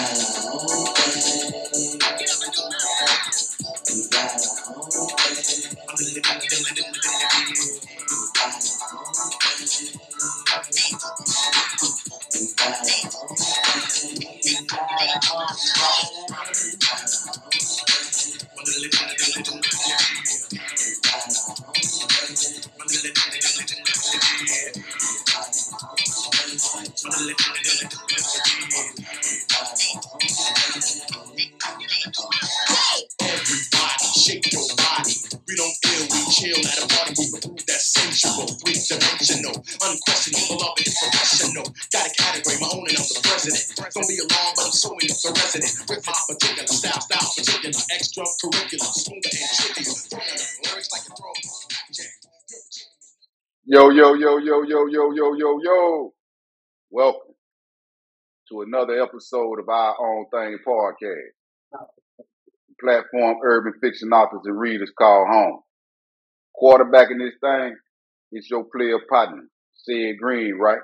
Hello. Yo, yo, yo, yo, yo, yo, yo, yo, yo. Welcome to another episode of Our Own Thang podcast. Platform urban fiction authors and readers call home. Quarterbacking this thing, it's your player partner, Sid Green, right?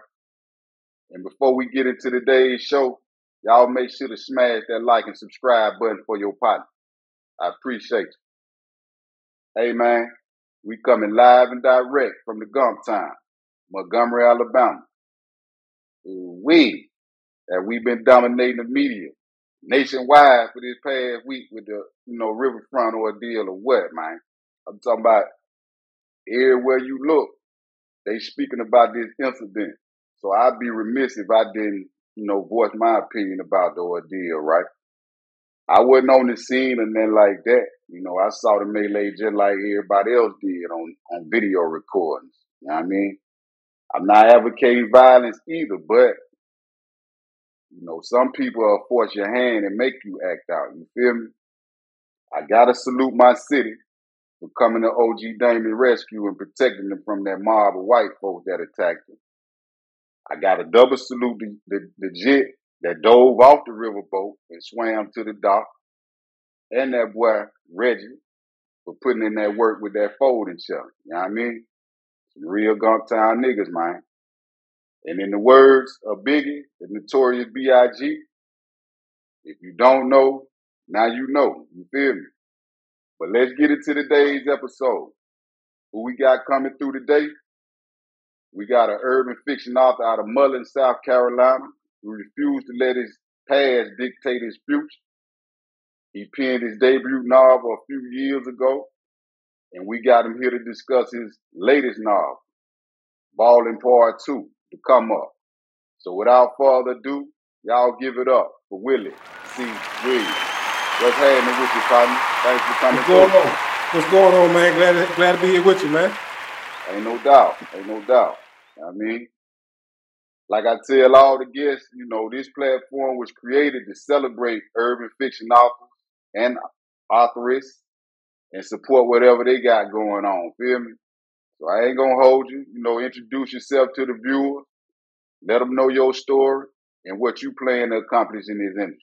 And before we get into today's show, y'all make sure to smash that like and subscribe button for your partner. I appreciate you. Hey man, we coming live and direct from the Gump Town, Montgomery, Alabama. We that we've been dominating the media nationwide for this past week with the you know riverfront ordeal or what, man. I'm talking about everywhere you look, they speaking about this incident. So I'd be remiss if I didn't, you know, voice my opinion about the ordeal, right? I wasn't on the scene and then like that. You know, I saw the melee just like everybody else did on, on video recordings. You know what I mean? I'm not advocating violence either, but you know, some people force your hand and make you act out. You feel me? I gotta salute my city for coming to OG Damien rescue and protecting them from that mob of white folks that attacked them. I gotta double salute the, the, the jet that dove off the riverboat and swam to the dock, and that boy Reggie for putting in that work with that folding shelf. You know what I mean? Some real Gump Town niggas, man. And in the words of Biggie, the notorious B.I.G., if you don't know, now you know. You feel me? But let's get into today's episode. Who we got coming through today? We got an urban fiction author out of Mullins, South Carolina who refused to let his past dictate his future. He penned his debut novel a few years ago, and we got him here to discuss his latest novel, Ballin' Part 2, to come up. So without further ado, y'all give it up for Willie C. Reed. What's happening with you, partner? Thanks for coming What's going on? What's going on, man? Glad, glad to be here with you, man. Ain't no doubt. Ain't no doubt. I mean, like I tell all the guests, you know, this platform was created to celebrate urban fiction authors and authorists and support whatever they got going on. Feel me? So I ain't gonna hold you. You know, introduce yourself to the viewer. Let them know your story and what you plan to accomplish in this industry.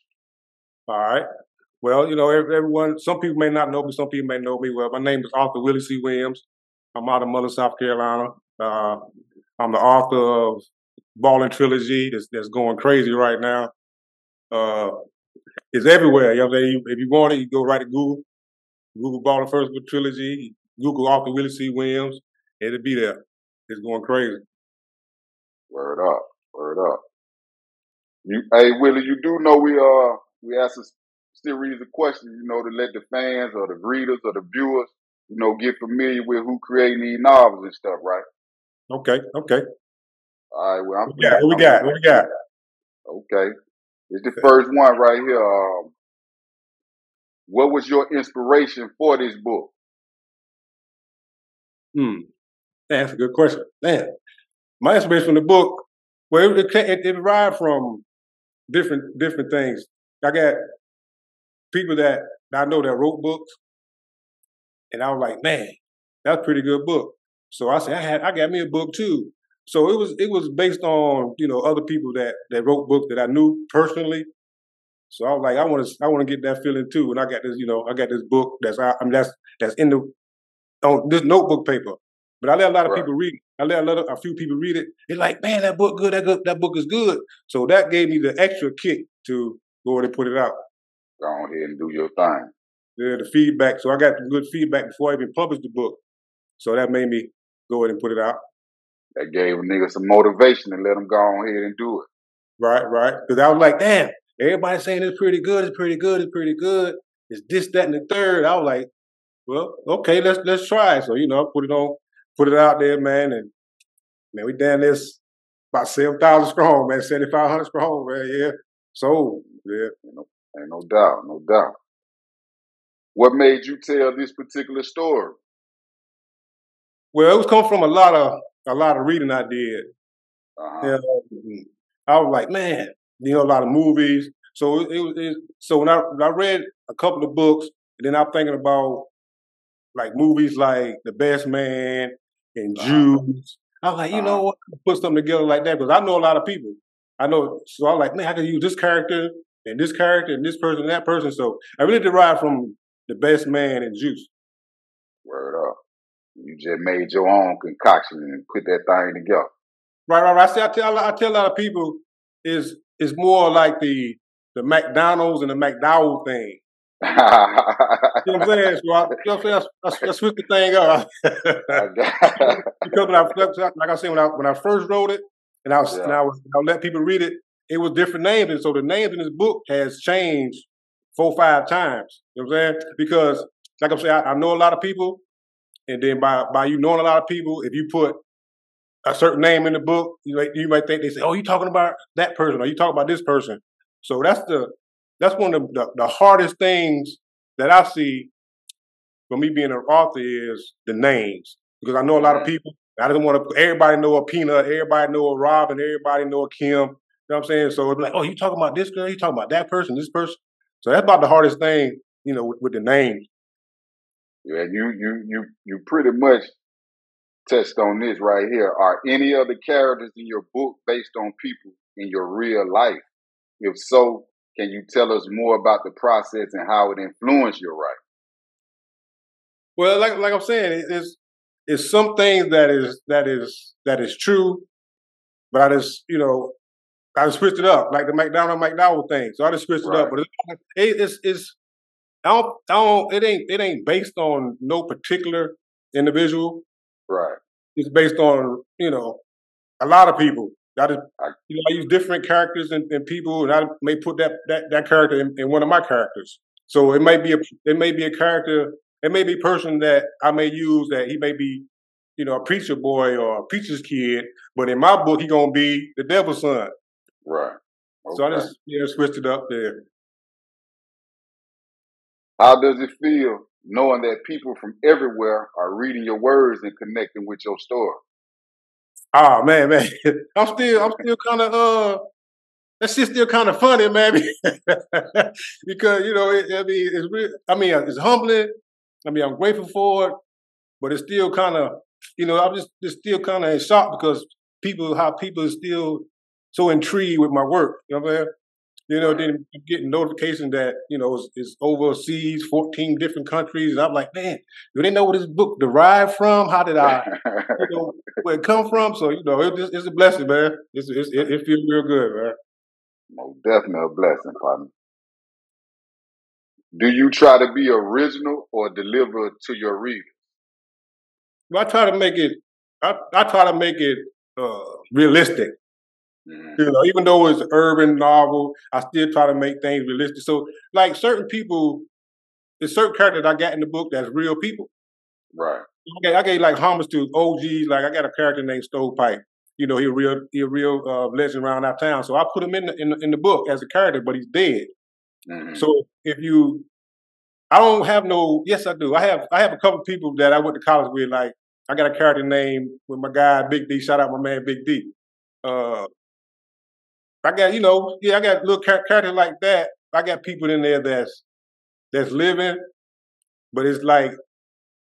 All right. Well, you know, everyone. Some people may not know me. Some people may know me. Well, my name is author Willie C. Williams. I'm out of Mullins, South Carolina. Uh, I'm the author of Ballin' Trilogy that's, that's going crazy right now. Uh, it's everywhere. You know what I'm saying? If you want it, you go right to Google. Google Ballin' First with Trilogy. Google author Willie C. Williams. And it'll be there. It's going crazy. Word up. Word up. You, hey Willie, you do know we uh we ask a series of questions, you know, to let the fans or the readers or the viewers, you know, get familiar with who creating these novels and stuff, right? Okay, okay. All right, well, I'm, Yeah, what we got? What we got? Okay. It's the first one right here. Um, what was your inspiration for this book? Hmm. That's a good question. Man, my inspiration from the book, well, it, it, it derived from different different things. I got people that I know that wrote books, and I was like, man, that's a pretty good book. So I said, I had, I got me a book too. So it was it was based on you know other people that that wrote books that I knew personally. So I was like, I want to I want to get that feeling too. And I got this you know I got this book that's out, I mean that's that's in the on this notebook paper. But I let a lot of Right. people read. it. I let a, lot of, a few people read it. They're like, man, that book good. That good, that book is good. So that gave me the extra kick to go ahead and put it out. Go ahead and do your thing. Yeah, the feedback. So I got some good feedback before I even published the book. So that made me go ahead and put it out. That gave a nigga some motivation and let him go on ahead and do it. Right, right. Because I was like, damn, everybody saying it's pretty good, it's pretty good, it's pretty good. It's this, that, and the third. I was like, well, okay, let's let's try. So you know, put it on, put it out there, man, and man, we done this about seven thousand strong, man, seventy five hundred strong, man. Yeah, so yeah, ain't no, ain't no doubt, no doubt. What made you tell this particular story? Well, it was come from a lot of a lot of reading I did. Uh-huh. Yeah, mm-hmm. I was like, man, you know, a lot of movies. So it, was. It, so when I when I read a couple of books, and then I'm thinking about like movies like The Best Man and uh-huh. Juice. I was like, you uh-huh. know what? Put something together like that because I know a lot of people. I know, so I'm like, man, I can use this character and this character and this person and that person. So I really derived from The Best Man and Juice. Word up. You just made your own concoction and put that thing together. Right, right, right. I, see, I tell I tell a lot of people is is more like the the McDonald's and the McDowell thing. you know what I'm saying? So I, you know what I'm saying? I, I, I switched the thing up because when I, like I said, when I when I first wrote it, and I was, yeah. and I was, I let people read it, it was different names, and so the names in this book has changed four five times. You know what I'm saying? Because like I'm saying, I, I know a lot of people, and then by by you knowing a lot of people, if you put a certain name in the book, you might, you might think they say, "Oh, you talking about that person, or you talking about this person." So that's the that's one of the, the hardest things that I see for me being an author is the names because I know a lot of mm-hmm. people. I don't want to. Everybody know a Peanut. Everybody know a Robin. Everybody know a Kim. You know what I'm saying? So it's like, oh, you talking about this girl? You talking about that person? This person? So that's about the hardest thing, you know, with, with the names. Yeah, you you you you pretty much touched on this right here. Are any of the characters in your book based on people in your real life? If so, can you tell us more about the process and how it influenced your writing? Well, like like I'm saying, it's it's some things that is that is that is true, but I just you know I just switched it up like the McDonald McDowell thing. So I just switched right. it up, but it, it's it's I don't I don't it ain't it ain't based on no particular individual. Right. It's based on you know a lot of people. I just, you know, I use different characters and, and people, and I may put that that, that character in, in, one of my characters. So it may be a it may be a character, it may be a person that I may use that he may be, you know, a preacher boy or a preacher's kid, but in my book he gonna be the devil's son. Right. Okay. So I just you know switched it up there. How does it feel knowing that people from everywhere are reading your words and connecting with your story? Oh man, man, I'm still, I'm still kind of, uh, that shit's still kind of funny, man, because you know, it, I mean, it's real. I mean, it's humbling. I mean, I'm grateful for it, but it's still kind of, you know, I'm just, just still kind of in shock because people, how people are still so intrigued with my work. You know what I'm saying? You know, then getting notification that, you know, it's, it's, overseas, 14 different countries. And I'm like, man, do they know where this book derived from? How did I, you know, where it come from? So, you know, it, it's, it's a blessing, man. It's, it's, it, it feels real good, man. Most definitely a blessing, partner. Do you try to be original or deliver to your readers? Well, I try to make it, I, I try to make it uh, realistic. Mm-hmm. You know, even though it's urban novel, I still try to make things realistic. So, like certain people, there's certain characters I got in the book that's real people. Right. Okay, I gave like homage to OGs. Like I got a character named Stovepipe. You know, he a real he a real uh, legend around our town. So I put him in the, in the, in the book as a character, but he's dead. Mm-hmm. So if you, I don't have no. Yes, I do. I have I have a couple people that I went to college with. Like I got a character named with my guy Big D. Shout out my man Big D. Uh, I got, you know, yeah, I got little character like that. I got people in there that's that's living, but it's like,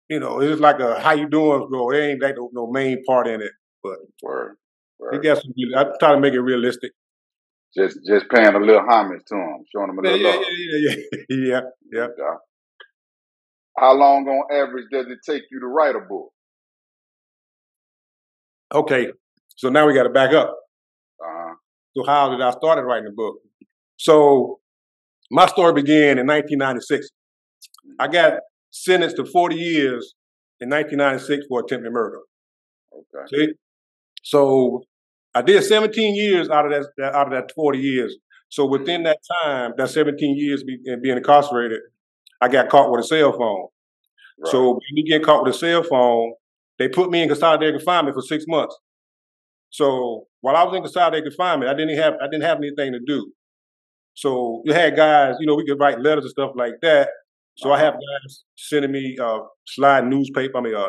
you know, it's like a how you doing, bro. It ain't like no, no main part in it, but word, word. It got some. I try to make it realistic. Just just paying a little homage to him, showing him a little yeah, love. Yeah, yeah, yeah, yeah, yeah. How long on average does it take you to write a book? Okay, so now we got to back up. So how did I started writing the book? So my story began in 1996. I got sentenced to 40 years in 1996 for attempted murder. Okay. See, so I did 17 years out of that out of that 40 years. So within that time, that 17 years be, being incarcerated, I got caught with a cell phone. Right. So when you get caught with a cell phone, they put me in consolidated confinement for six months. So while I was in consolidated confinement, I didn't have I didn't have anything to do. So you had guys, you know, we could write letters and stuff like that. So I have guys sending me uh, slide newspaper, I mean, uh,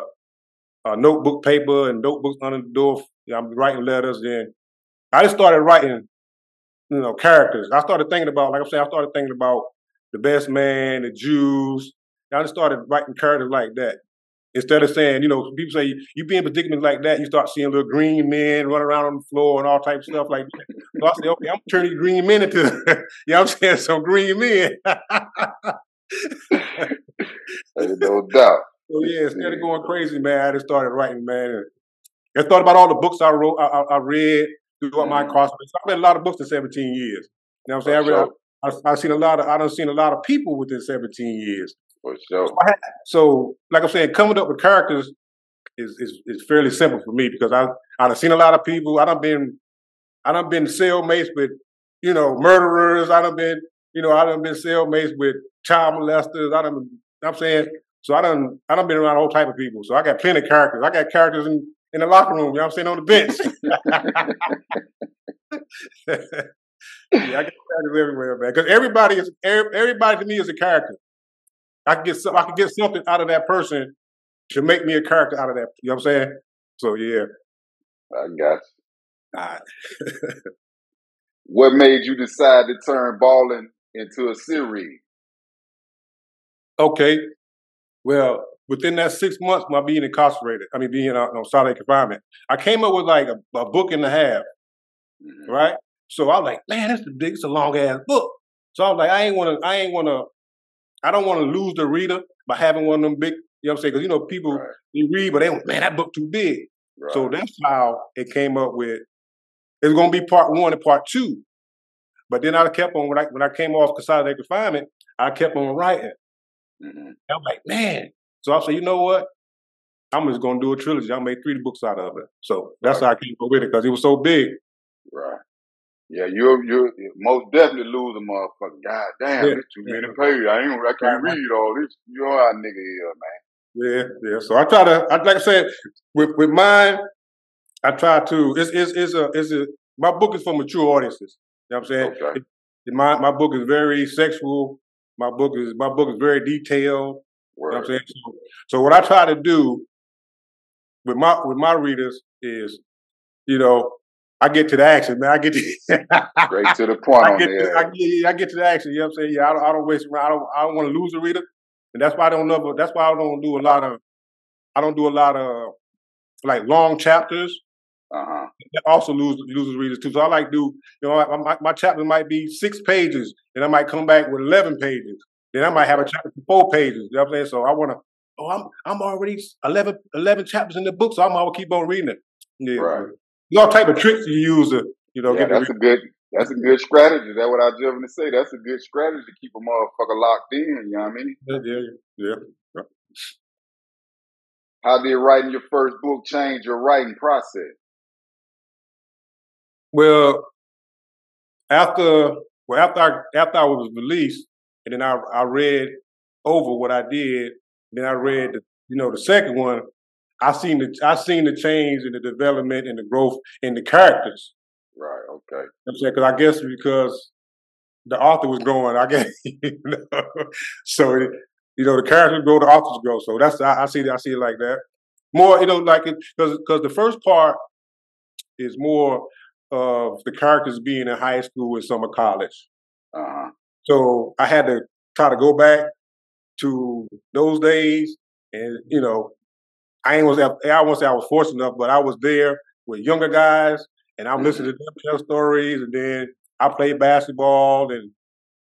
uh, notebook paper and notebooks under the door. I'm writing letters. And I just started writing, you know, characters. I started thinking about, like I'm saying, I started thinking about the best man, the Juice. I just started writing characters like that. Instead of saying, you know, people say you be in predicaments like that, you start seeing little green men running around on the floor and all types of stuff like that. So I said, okay, I'm turning green men into, you know I'm saying, some green men. no doubt. So yeah, instead of going crazy, man, I just started writing, man. I thought about all the books I wrote, I, I read throughout my mm-hmm. incarceration. I've read a lot of books in 17 years. You know what I'm saying? I read, I, have seen a lot of, I have seen a lot of people within 17 years. For sure. So, like I'm saying, coming up with characters is, is is fairly simple for me because I I've seen a lot of people. I done been I done been cellmates with you know murderers. I done been you know I done been cellmates with child molesters. I done I'm saying so I done I done been around all type of people. So I got plenty of characters. I got characters in in the locker room. You know I'm saying on the bench. yeah, I got characters everywhere, man. Because everybody is everybody to me is a character. I can get some, I can get something out of that person to make me a character out of that. You know what I'm saying? So yeah. I got you. All right. what made you decide to turn Ballin' into a series? Okay. Well, within that six months, my being incarcerated, I mean being on, on solid confinement, I came up with like a, a book and a half. Mm-hmm. Right? So I was like, man, that's the big, it's a long ass book. So I was like, I ain't wanna, I ain't wanna I don't want to lose the reader by having one of them big, you know what I'm saying? Because, you know, people, right. they read, but they man, that book too big. Right. So that's how it came up with, it's going to be part one and part two. But then I kept on, when I, when I came off consolidated confinement, I kept on writing. Mm-hmm. I'm like, man. So I said, you know what? I'm just going to do a trilogy. I made three books out of it. So that's right. how I came up with it because it was so big. Right. Yeah, you're you're most definitely lose a motherfucker. God damn, yeah. it's too many pages. I ain't I can't read all this. You know how nigga here, man. Yeah, yeah. So I try to I like I said, with with mine, I try to it's it's it's a it's a my book is for mature audiences. You know what I'm saying? Okay. It, my my book is very sexual. My book is my book is very detailed. Word. You know what I'm saying? So, so what I try to do with my with my readers is, you know, I get to the action, man. I get to straight to the point. I get, to, I, yeah, I get to the action. You know what I'm saying? Yeah, I don't, I don't waste around. I don't, I don't want to lose a reader, and that's why I don't know. But That's why I don't do a lot of. I don't do a lot of like long chapters. Uh-huh. also lose loses readers too. So I like do you know my, my chapter might be six pages, and I might come back with eleven pages. Then I might have a chapter for four pages. You know what I'm saying? So I want to. Oh, I'm I'm already 11, 11 chapters in the book, so I'm gonna keep on reading it. Yeah. Right all type of tricks you use to, you know, yeah, that's a good that's a good strategy. That's what I was going to say. That's a good strategy to keep a motherfucker locked in. You know what I mean? Yeah, yeah, yeah. How did writing your first book change your writing process? Well, after well after I after I was released, and then I I read over what I did. Then I read the you know the second one, I seen the I seen the change in the development and the growth in the characters. Right. Okay. I'm saying because I guess because the author was growing, I guess you know, so it, you know the characters grow, the authors grow. So that's I, I see I see it like that. More you know like it because because the first part is more of the characters being in high school and summer college. Uh-huh. So I had to try to go back to those days and you know I ain't was I won't say I was fortunate enough, but I was there with younger guys, and I'm mm-hmm. listening to them tell stories, and then I played basketball, and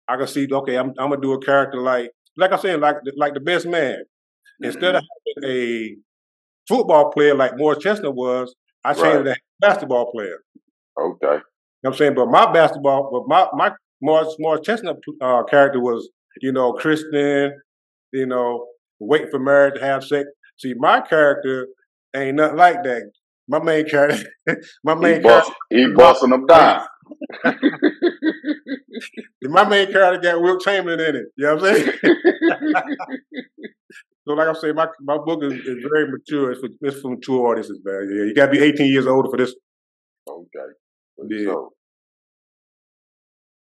I can see okay, I'm I'm gonna do a character like like I said, like like the best man. Mm-hmm. Instead of having a football player like Morris Chestnut was, I changed right. to basketball player. Okay. You know I'm saying, but my basketball, but my my Morris Morris Chestnut uh, character was, you know, Christian, you know, waiting for marriage to have sex. See, my character ain't nothing like that. My main character, my main he boss, character, he bossing them down. my main character got Wilt Chamberlain in it. You know what I'm saying? so, like I say, my my book is, is very mature. It's for, it's for mature audiences, man. Yeah, you got to be 18 years old for this. Okay. Yeah. So,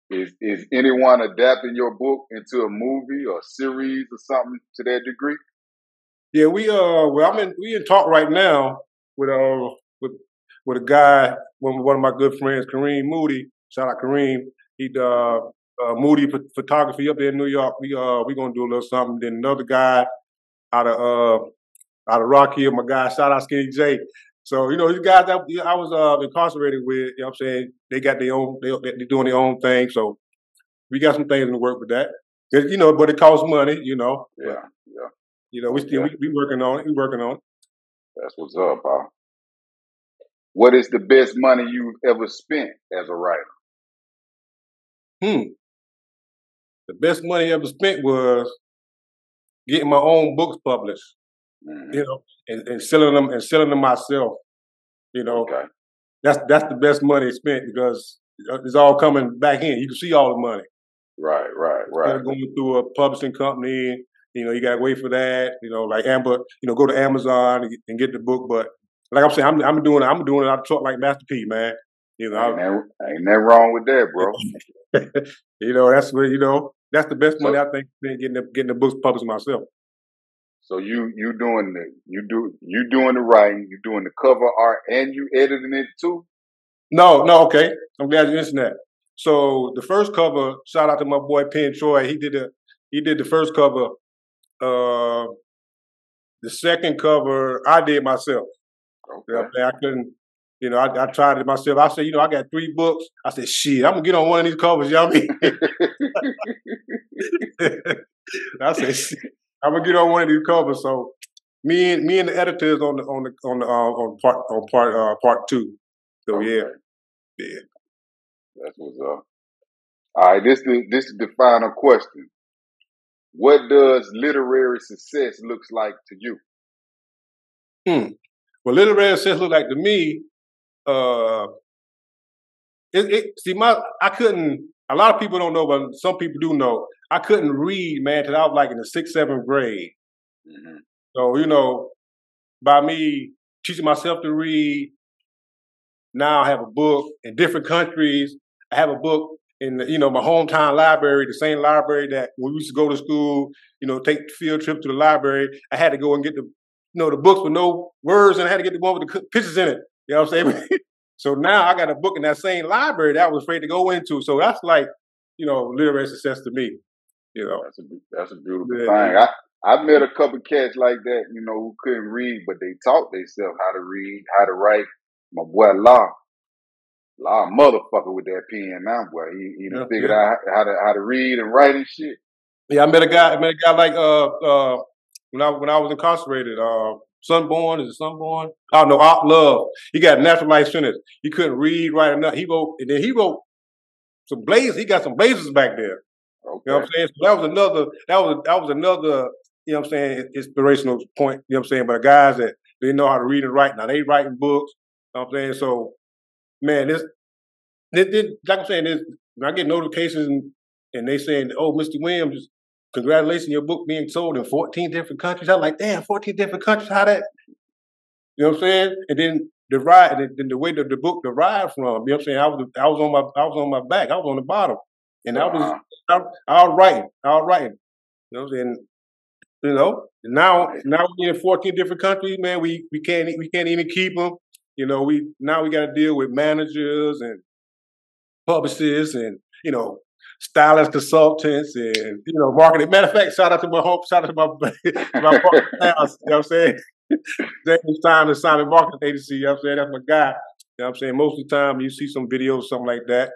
is is anyone adapting your book into a movie or series or something to that degree? Yeah, we uh, well, I'm in we in talk right now with uh with with a guy, one one of my good friends, Kareem Moody. Shout out Kareem. He uh, uh Moody Photography up there in New York. We uh we gonna do a little something. Then another guy out of uh out of Rock Hill, my guy, shout out Skinny J. So, you know, these guys that I was uh, incarcerated with, you know what I'm saying, they got their own, they, they're doing their own thing. So we got some things in the work with that. You know, but it costs money, you know. Yeah, but, yeah. You know, we still, we, we working on it. We working on it. That's what's up, Paul. What is the best money you've ever spent as a writer? Hmm. The best money I ever spent was getting my own books published. Mm-hmm. You know, and, and, selling them and selling them myself. You know, okay. that's that's the best money spent because it's all coming back in. You can see all the money. Right, right, right. Instead of Going through a publishing company, you know, you got to wait for that. You know, like Amber, you know, go to Amazon and, and get the book. But like I'm saying, I'm, I'm doing it I'm doing it. I talk like Master P, man. You know, ain't, never, ain't nothing wrong with that, bro. you know, that's what you know. That's the best money so, I think getting the getting the books published myself. So you you doing the you do you doing the writing, you doing the cover art, and you editing it too. No, no, okay. I'm glad you mentioned that. So the first cover, shout out to my boy Penn Troy. He did the he did the first cover. Uh, the second cover I did myself. Okay. I couldn't, you know, I, I, tried it myself. I said, you know, I got three books. I said, shit, I'm gonna get on one of these covers. You know what I mean? I said. I'm gonna get on one of these covers. So me and me and the editors on the on the on the uh, on part on part uh, part two. So okay. yeah, yeah. That's what's up. All right, this is this is the final question. What does literary success looks like to you? Hmm. Well, literary success look like to me. Uh, it, it see my I couldn't. A lot of people don't know, but some people do know. I couldn't read, man, till I was like in the sixth, seventh grade. Mm-hmm. So, you know, by me teaching myself to read, now I have a book in different countries. I have a book in the, you know my hometown library, the same library that we used to go to school. You know, take field trip to the library. I had to go and get the you know the books with no words, and I had to get the one with the pictures in it. You know what I'm saying? so now I got a book in that same library that I was afraid to go into. So that's like you know literary success to me. You know, that's a that's a beautiful yeah. thing. I I met a couple cats like that, you know, who couldn't read, but they taught themselves how to read, how to write. My boy Law, Law motherfucker with that pen now, boy. He he yeah, figured yeah. out how to how to read and write and shit. Yeah, I met a guy. I met a guy like uh uh when I when I was incarcerated. Uh, Sunborn is it don't know. Art Love. He got natural life sentence. He couldn't read, write enough. He wrote, and then he wrote some blazers. He got some blazers back there. Okay. You know what I'm saying? So that was another that was that was another, you know what I'm saying, inspirational point, you know what I'm saying, but the guys that they know how to read and write. Now they writing books, you know what I'm saying? So man, this this, this like I'm saying, this when I get notifications and, and they saying, Oh, Mr. Williams, congratulations, your book being sold in 14 different countries. I'm like, damn, 14 different countries, how that you know what I'm saying? And then the ride, and then the way that the book derived from, you know what I'm saying? I was I was on my I was on my back, I was on the bottom. And I was I, I was writing, I was writing. You know, and you know, now now we're in 14 different countries, man. We we can't we can't even keep them. You know, we now we got to deal with managers and publicists and you know stylist consultants and you know marketing. Matter of fact, shout out to my home, shout out to my my partner, you know what I'm saying? James Simon, Simon Marketing Agency, you know what I'm saying? That's my guy. You know what I'm saying? Most of the time you see some videos, something like that.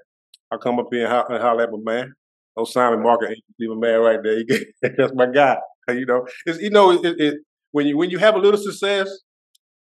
I come up here and, ho- and holler at my man. Oh, Simon Market, my man right there. That's my guy. You know, it's, you know, it, it, when you when you have a little success,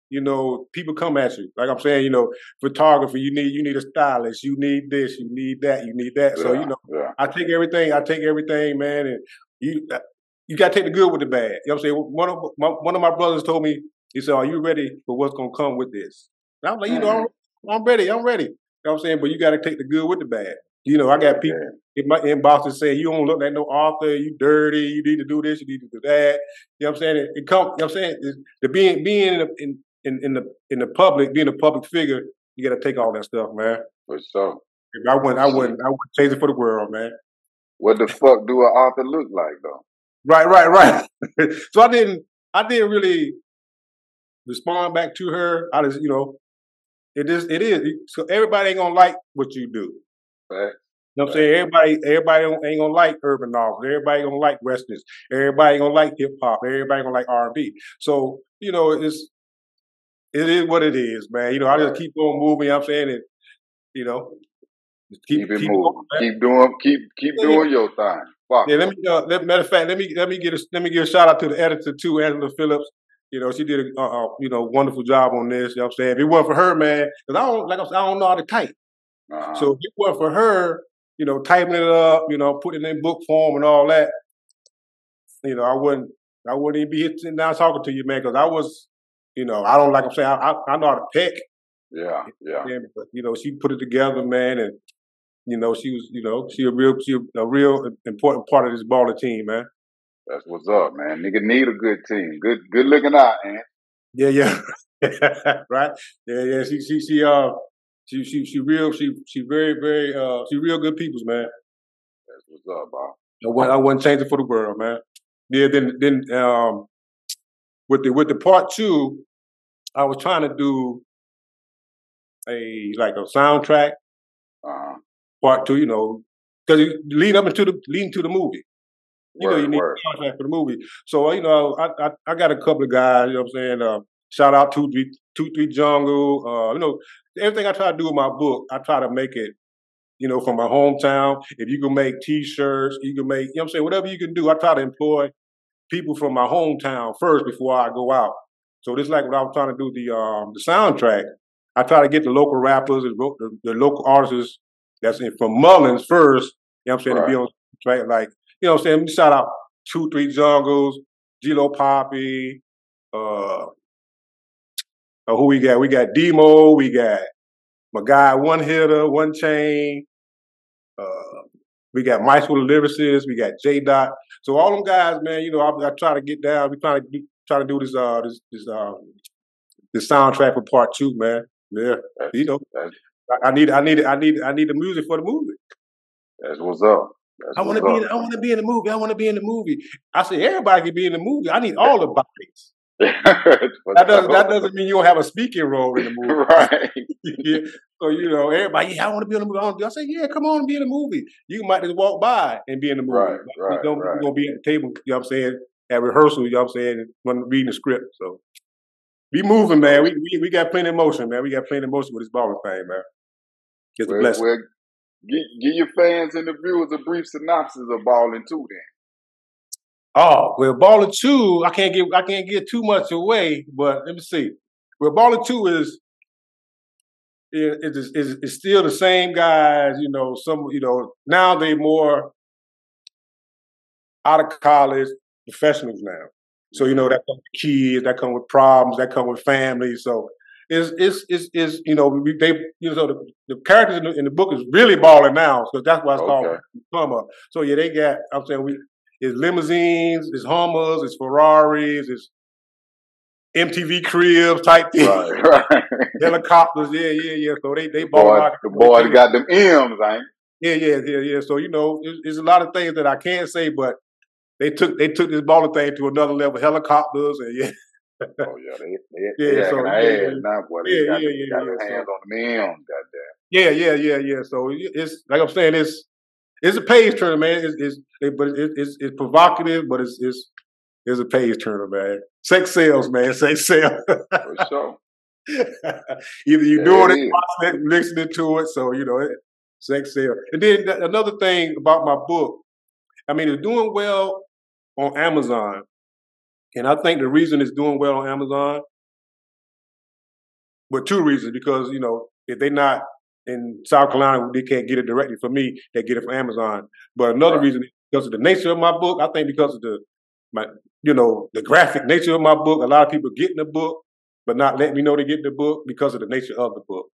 you know, people come at you. Like I'm saying, you know, photography, you need you need a stylist, you need this, you need that, you need that. Yeah, So you know, yeah. I take everything, I take everything, man, and you uh, you got to take the good with the bad. You know what I'm saying? One of my, one of my brothers told me, he said, "Are you ready for what's gonna come with this?" And I'm like, you know, I'm, I'm ready, I'm ready. You know what I'm saying? But you got to take the good with the bad. You know, I got people in my inbox that say, you don't look like no author, you dirty, you need to do this, you need to do that. You know what I'm saying? It, it come, you know what I'm saying? It- the being being in in, in, in the in the public, being a public figure, you got to take all that stuff, man. For sure. If I wouldn't, I wouldn't, I wouldn't change it for the world, man. What the fuck do an author look like though? Right, right, right. so I didn't, I didn't really respond back to her. I just, you know, it is, it is. So everybody ain't gonna like what you do. Fact. You know what I'm saying? Everybody, everybody ain't gonna like urban novels. Everybody gonna like westerns. Everybody gonna like hip hop. Everybody gonna like R and B. So you know, it's it is what it is, man. You know, I just keep on moving. You know I'm saying, and you know, just keep Keep, it keep moving. going. Keep doing keep keep Yeah, doing your thing. Fuck. Yeah, let me. Uh, let, matter of fact, let me let me get a, let me give a shout out to the editor too, Angela Phillips. You know, she did a uh, uh, you know wonderful job on this. You know what I'm saying? If it wasn't for her, man, because I don't like I, said, I don't know how to type. Uh-huh. So if it wasn't for her, you know, typing it up, you know, putting it in book form and all that, you know, I wouldn't I wouldn't even be here sitting down talking to you, man, because I was, you know, I don't like I'm saying I, I, I know how to pick, yeah, yeah. but you know, she put it together, man, and you know, she was, you know, she a real, she a real important part of this baller team, man. That's what's up, man. Nigga need a good team. Good good looking out, man. Yeah, yeah, right. Yeah, yeah. She, she, she, uh, she, she, she real, she, she very, very, uh, she real good people's man. That's what's up, bro. I wouldn't, I wouldn't change it for the world, man. Yeah, then, then, um, with the with the part two, I was trying to do a like a soundtrack Uh-huh. part two, you know, because lead up into the leading to the movie. You know, you need word. a contract for the movie. So you know, I, I I got a couple of guys. You know what I'm saying? Uh, shout out to three two three jungle. Uh, you know, everything I try to do with my book, I try to make it. You know, from my hometown. If you can make T-shirts, you can make. You know what I'm saying? Whatever you can do, I try to employ people from my hometown first before I go out. So this like what I was trying to do the um the soundtrack. I try to get the local rappers and the, the local artists that's in, from Mullins first. You know what I'm saying? To be on track, like you know what I'm saying. Shout out two three jungles, G-Lo Poppy, uh, uh, who we got? We got Demo, we got my guy One Hitter, One Chain. Uh, we got with the lyricist. We got J Dot. So all them guys, man, you know, I, I try to get down. We try to do, try to do this uh this this uh this soundtrack for part two, man. Yeah, That's, you know, I, I need I need I need I need the music for the movie. that's what's up. That's I want to be. In. I want to be in the movie. I want to be in the movie. I said everybody can be in the movie. I need all the bodies. That doesn't that doesn't mean you don't have a speaking role in the movie. right. yeah. So you know, everybody, yeah, I want to be in the movie. I, wanna do- I say, yeah, come on and be in the movie. You might just walk by and be in the movie. Right, right, you don't, right. You're gonna be at the table. You know what I'm saying? At rehearsal, you know what I'm saying? When reading the script. So be moving, man. We we, we got plenty of motion, man. We got plenty of motion with this balling thing, man. It's a Well, blessing. well give, give your fans and the viewers a brief synopsis of Ballin' 2 then. Oh, well, Baller Two, I can't give I can't get too much away, but let me see. Well, Baller Two is it is is is still the same guys, you know. Some you know now they more out of college professionals now. So you know that come with kids, that come with problems, that come with families. So it's it's it's, it's you know they you know the, the characters in the, in the book is really balling now because that's why it's called Okay. come up. So yeah, they got. I'm saying we it's limousines, it's Hummers, it's Ferraris, it's MTV cribs type thing, Right, right. helicopters. Yeah, yeah, yeah. So they they the ball boy, out. the boy got them M's, ain't Yeah, yeah, yeah, yeah. So you know, it's, it's a lot of things that I can't say, but they took they took this baller thing to another level. Helicopters and yeah, Oh yeah, they they, Yeah, they so, yeah, yeah. now, boy. They Yeah, got, yeah, yeah, got yeah, so- on them M's, goddamn. yeah, yeah, yeah, yeah. So it's like I'm saying, it's it's a page turner, man. It's, it's it, but it, it's it's provocative, but it's it's it's a page turner, man. Sex sales, man. Sex sales. For sure. Either you're doing it it, is. watching it, listening to it. So you know, it, sex sale. And then th- another thing about my book, I mean, it's doing well on Amazon, and I think the reason it's doing well on Amazon but two reasons because you know if they're not in South Carolina, they can't get it directly from me. They get it from Amazon. But another right. reason because of the nature of my book, I think because of the my you know the graphic nature of my book, a lot of people get in the book, but not letting me know they get the book because of the nature of the book.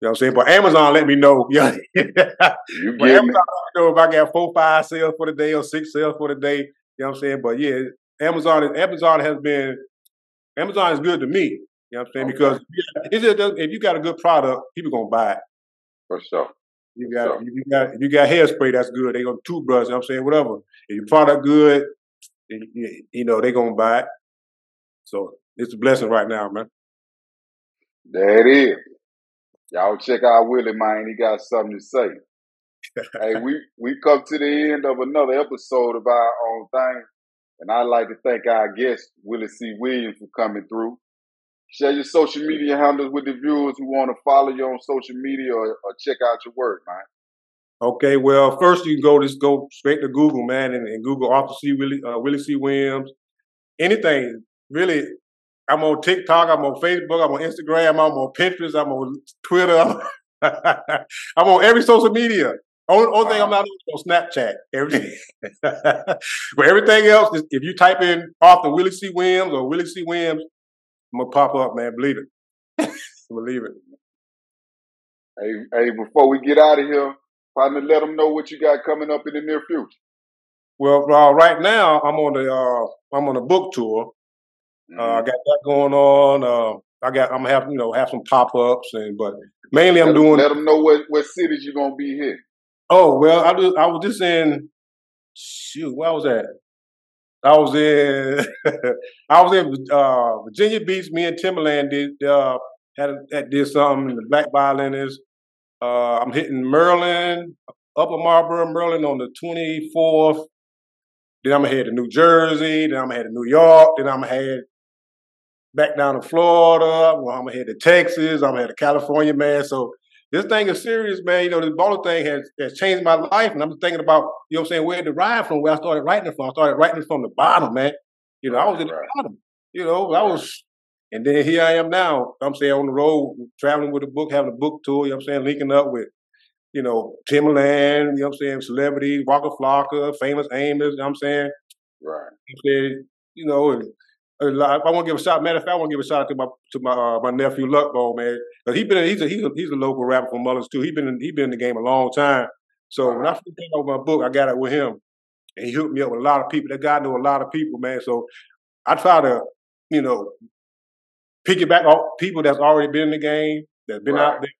You know what I'm saying? But Amazon let me know. Yeah. you but Amazon let me know if I got four, five sales for the day or six sales for the day. You know what I'm saying? But yeah, Amazon Amazon has been Amazon is good to me. You know what I'm saying? Okay. Because if you got a good product, people gonna buy it. For sure. You got sure. you got you got hairspray that's good, they gonna toothbrush, you know what I'm saying, whatever. If your product good, you know, they gonna buy it. So it's a blessing right now, man. There it is. Y'all check out Willie, man. He got something to say. Hey, we we come to the end of another episode of our own thang, and I'd like to thank our guest Willie C. Williams for coming through. Share your social media handles with the viewers who want to follow you on social media or, or check out your work, man. Okay, well, first you can go just go straight to Google, man, and, and Google author C. Willie, uh, Willie C. Williams. Anything really. I'm on TikTok. I'm on Facebook. I'm on Instagram. I'm on Pinterest. I'm on Twitter. I'm, I'm on every social media. Only, only thing I'm not on Snapchat. Everything, but everything else, is, if you type in author Willie C. Williams or Willie C. Williams, I'm gonna pop up, man. Believe it. Believe it. Hey, hey, before we get out of here, partner, let them know what you got coming up in the near future. Well, uh, right now I'm on the uh, I'm on a book tour. Mm-hmm. Uh, I mm-hmm. got that going on. Uh, I got I'm have you know have some pop ups and but mainly I'm let doing. Let them know what what cities you're gonna be here. Oh well, I do, I was just in shoot. Where was that? I was in I was in uh, Virginia Beach. Me and Timbaland did uh, had, had did something. The Black Violinist. Uh, I'm hitting Maryland, Upper Marlboro, Maryland on the 24th. Then I'm gonna head to New Jersey. Then I'm gonna head to New York. Then I'm gonna head back down to Florida. Well, I'm gonna head to Texas. I'm gonna head to California, man. So this thing is serious, man. You know, this bowling thing has, has changed my life. And I'm thinking about, you know I'm saying, where it derived from, where I started writing from. I started writing from the bottom, man. You know, I was in the bottom. You know, I was, and then here I am now. I'm saying on the road, traveling with a book, having a book tour, you know I'm saying, linking up with, you know, Timbaland, you know I'm saying, celebrities, Waka Flocka, famous Amos, you know I'm saying? Right. You know, and I want to give a shout. Matter of fact, I want to give a shout out to my to my uh, my nephew Luckball, man, because he been he's a he's a he's a local rapper from Mullins too. He been in, he been in the game a long time. So when I first came out with my book, I got it with him, and he hooked me up with a lot of people. That guy know a lot of people, man. So I try to you know piggyback off people that's already been in the game, that's been right. out there,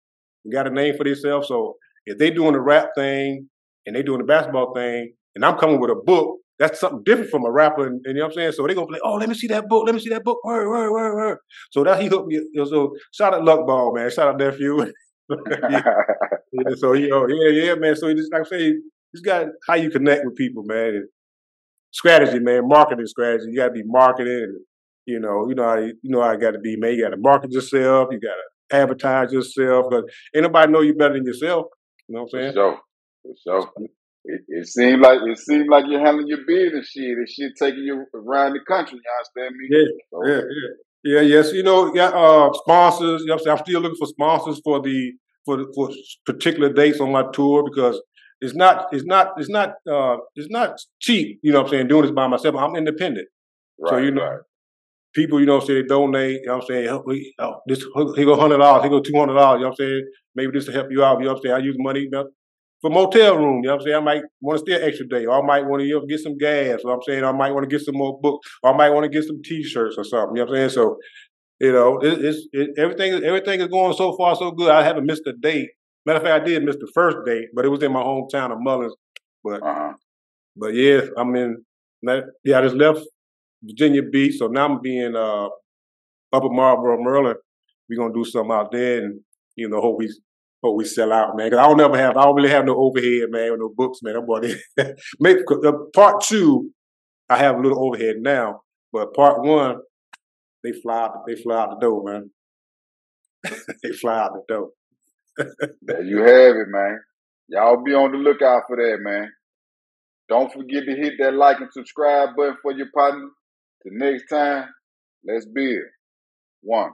and got a name for themselves. So if they doing the rap thing and they doing the basketball thing, and I'm coming with a book that's something different from a rapper, and, and you know what I'm saying. So they gonna play. Oh, let me see that book. Let me see that book. Word, word, word, word. So that he hooked me. So shout out Luckball, man. Shout out nephew. yeah. yeah. So you know, yeah, yeah, man. So just like I say, just got how you connect with people, man. And strategy, man. Marketing strategy. You got to be marketing. you know, you know how you, know how I got to be, man. You got to market yourself. You got to advertise yourself. Because anybody know you better than yourself. You know what I'm saying? For sure. For sure. It, it seemed like it seemed like you're handling your business shit and shit taking you around the country. You understand me? Yeah, so, yeah, yeah, yeah. Yes, you know, yeah. Uh, sponsors. You know, I'm, I'm still looking for sponsors for the for the, for particular dates on my tour because it's not it's not it's not uh it's not cheap. You know, what I'm saying doing this by myself. I'm independent, right, so you know. Right. People, you know, say they donate. You know, what I'm saying, help me. Oh, this he go hundred dollars, he go two hundred dollars. You know, what I'm saying, maybe this to help you out. You know, what I'm saying, I use money. You know, for motel room. You know what I'm saying? I might want to stay an extra day, or I might want to you know, get some gas. Or I'm saying I might want to get some more books, or I might want to get some T-shirts or something. You know what I'm saying? So, you know, it, it's it, everything. Everything is going so far so good. I haven't missed a date. Matter of fact, I did miss the first date, but it was in my hometown of Mullins. But uh-huh. but yeah, I'm in. Yeah, I just left Virginia Beach, so now I'm being uh, Upper Marlboro, Maryland. We're gonna do something out there, and you know, hope we what we sell out, man. Cause I don't never have, I don't really have no overhead, man, with no books, man. I'm going make uh, part two. I have a little overhead now, but part one, they fly, out, they fly out the door, man. they fly out the door. there you have it, man. Y'all be on the lookout for that, man. Don't forget to hit that like and subscribe button for your partner. Till next time, let's build. One.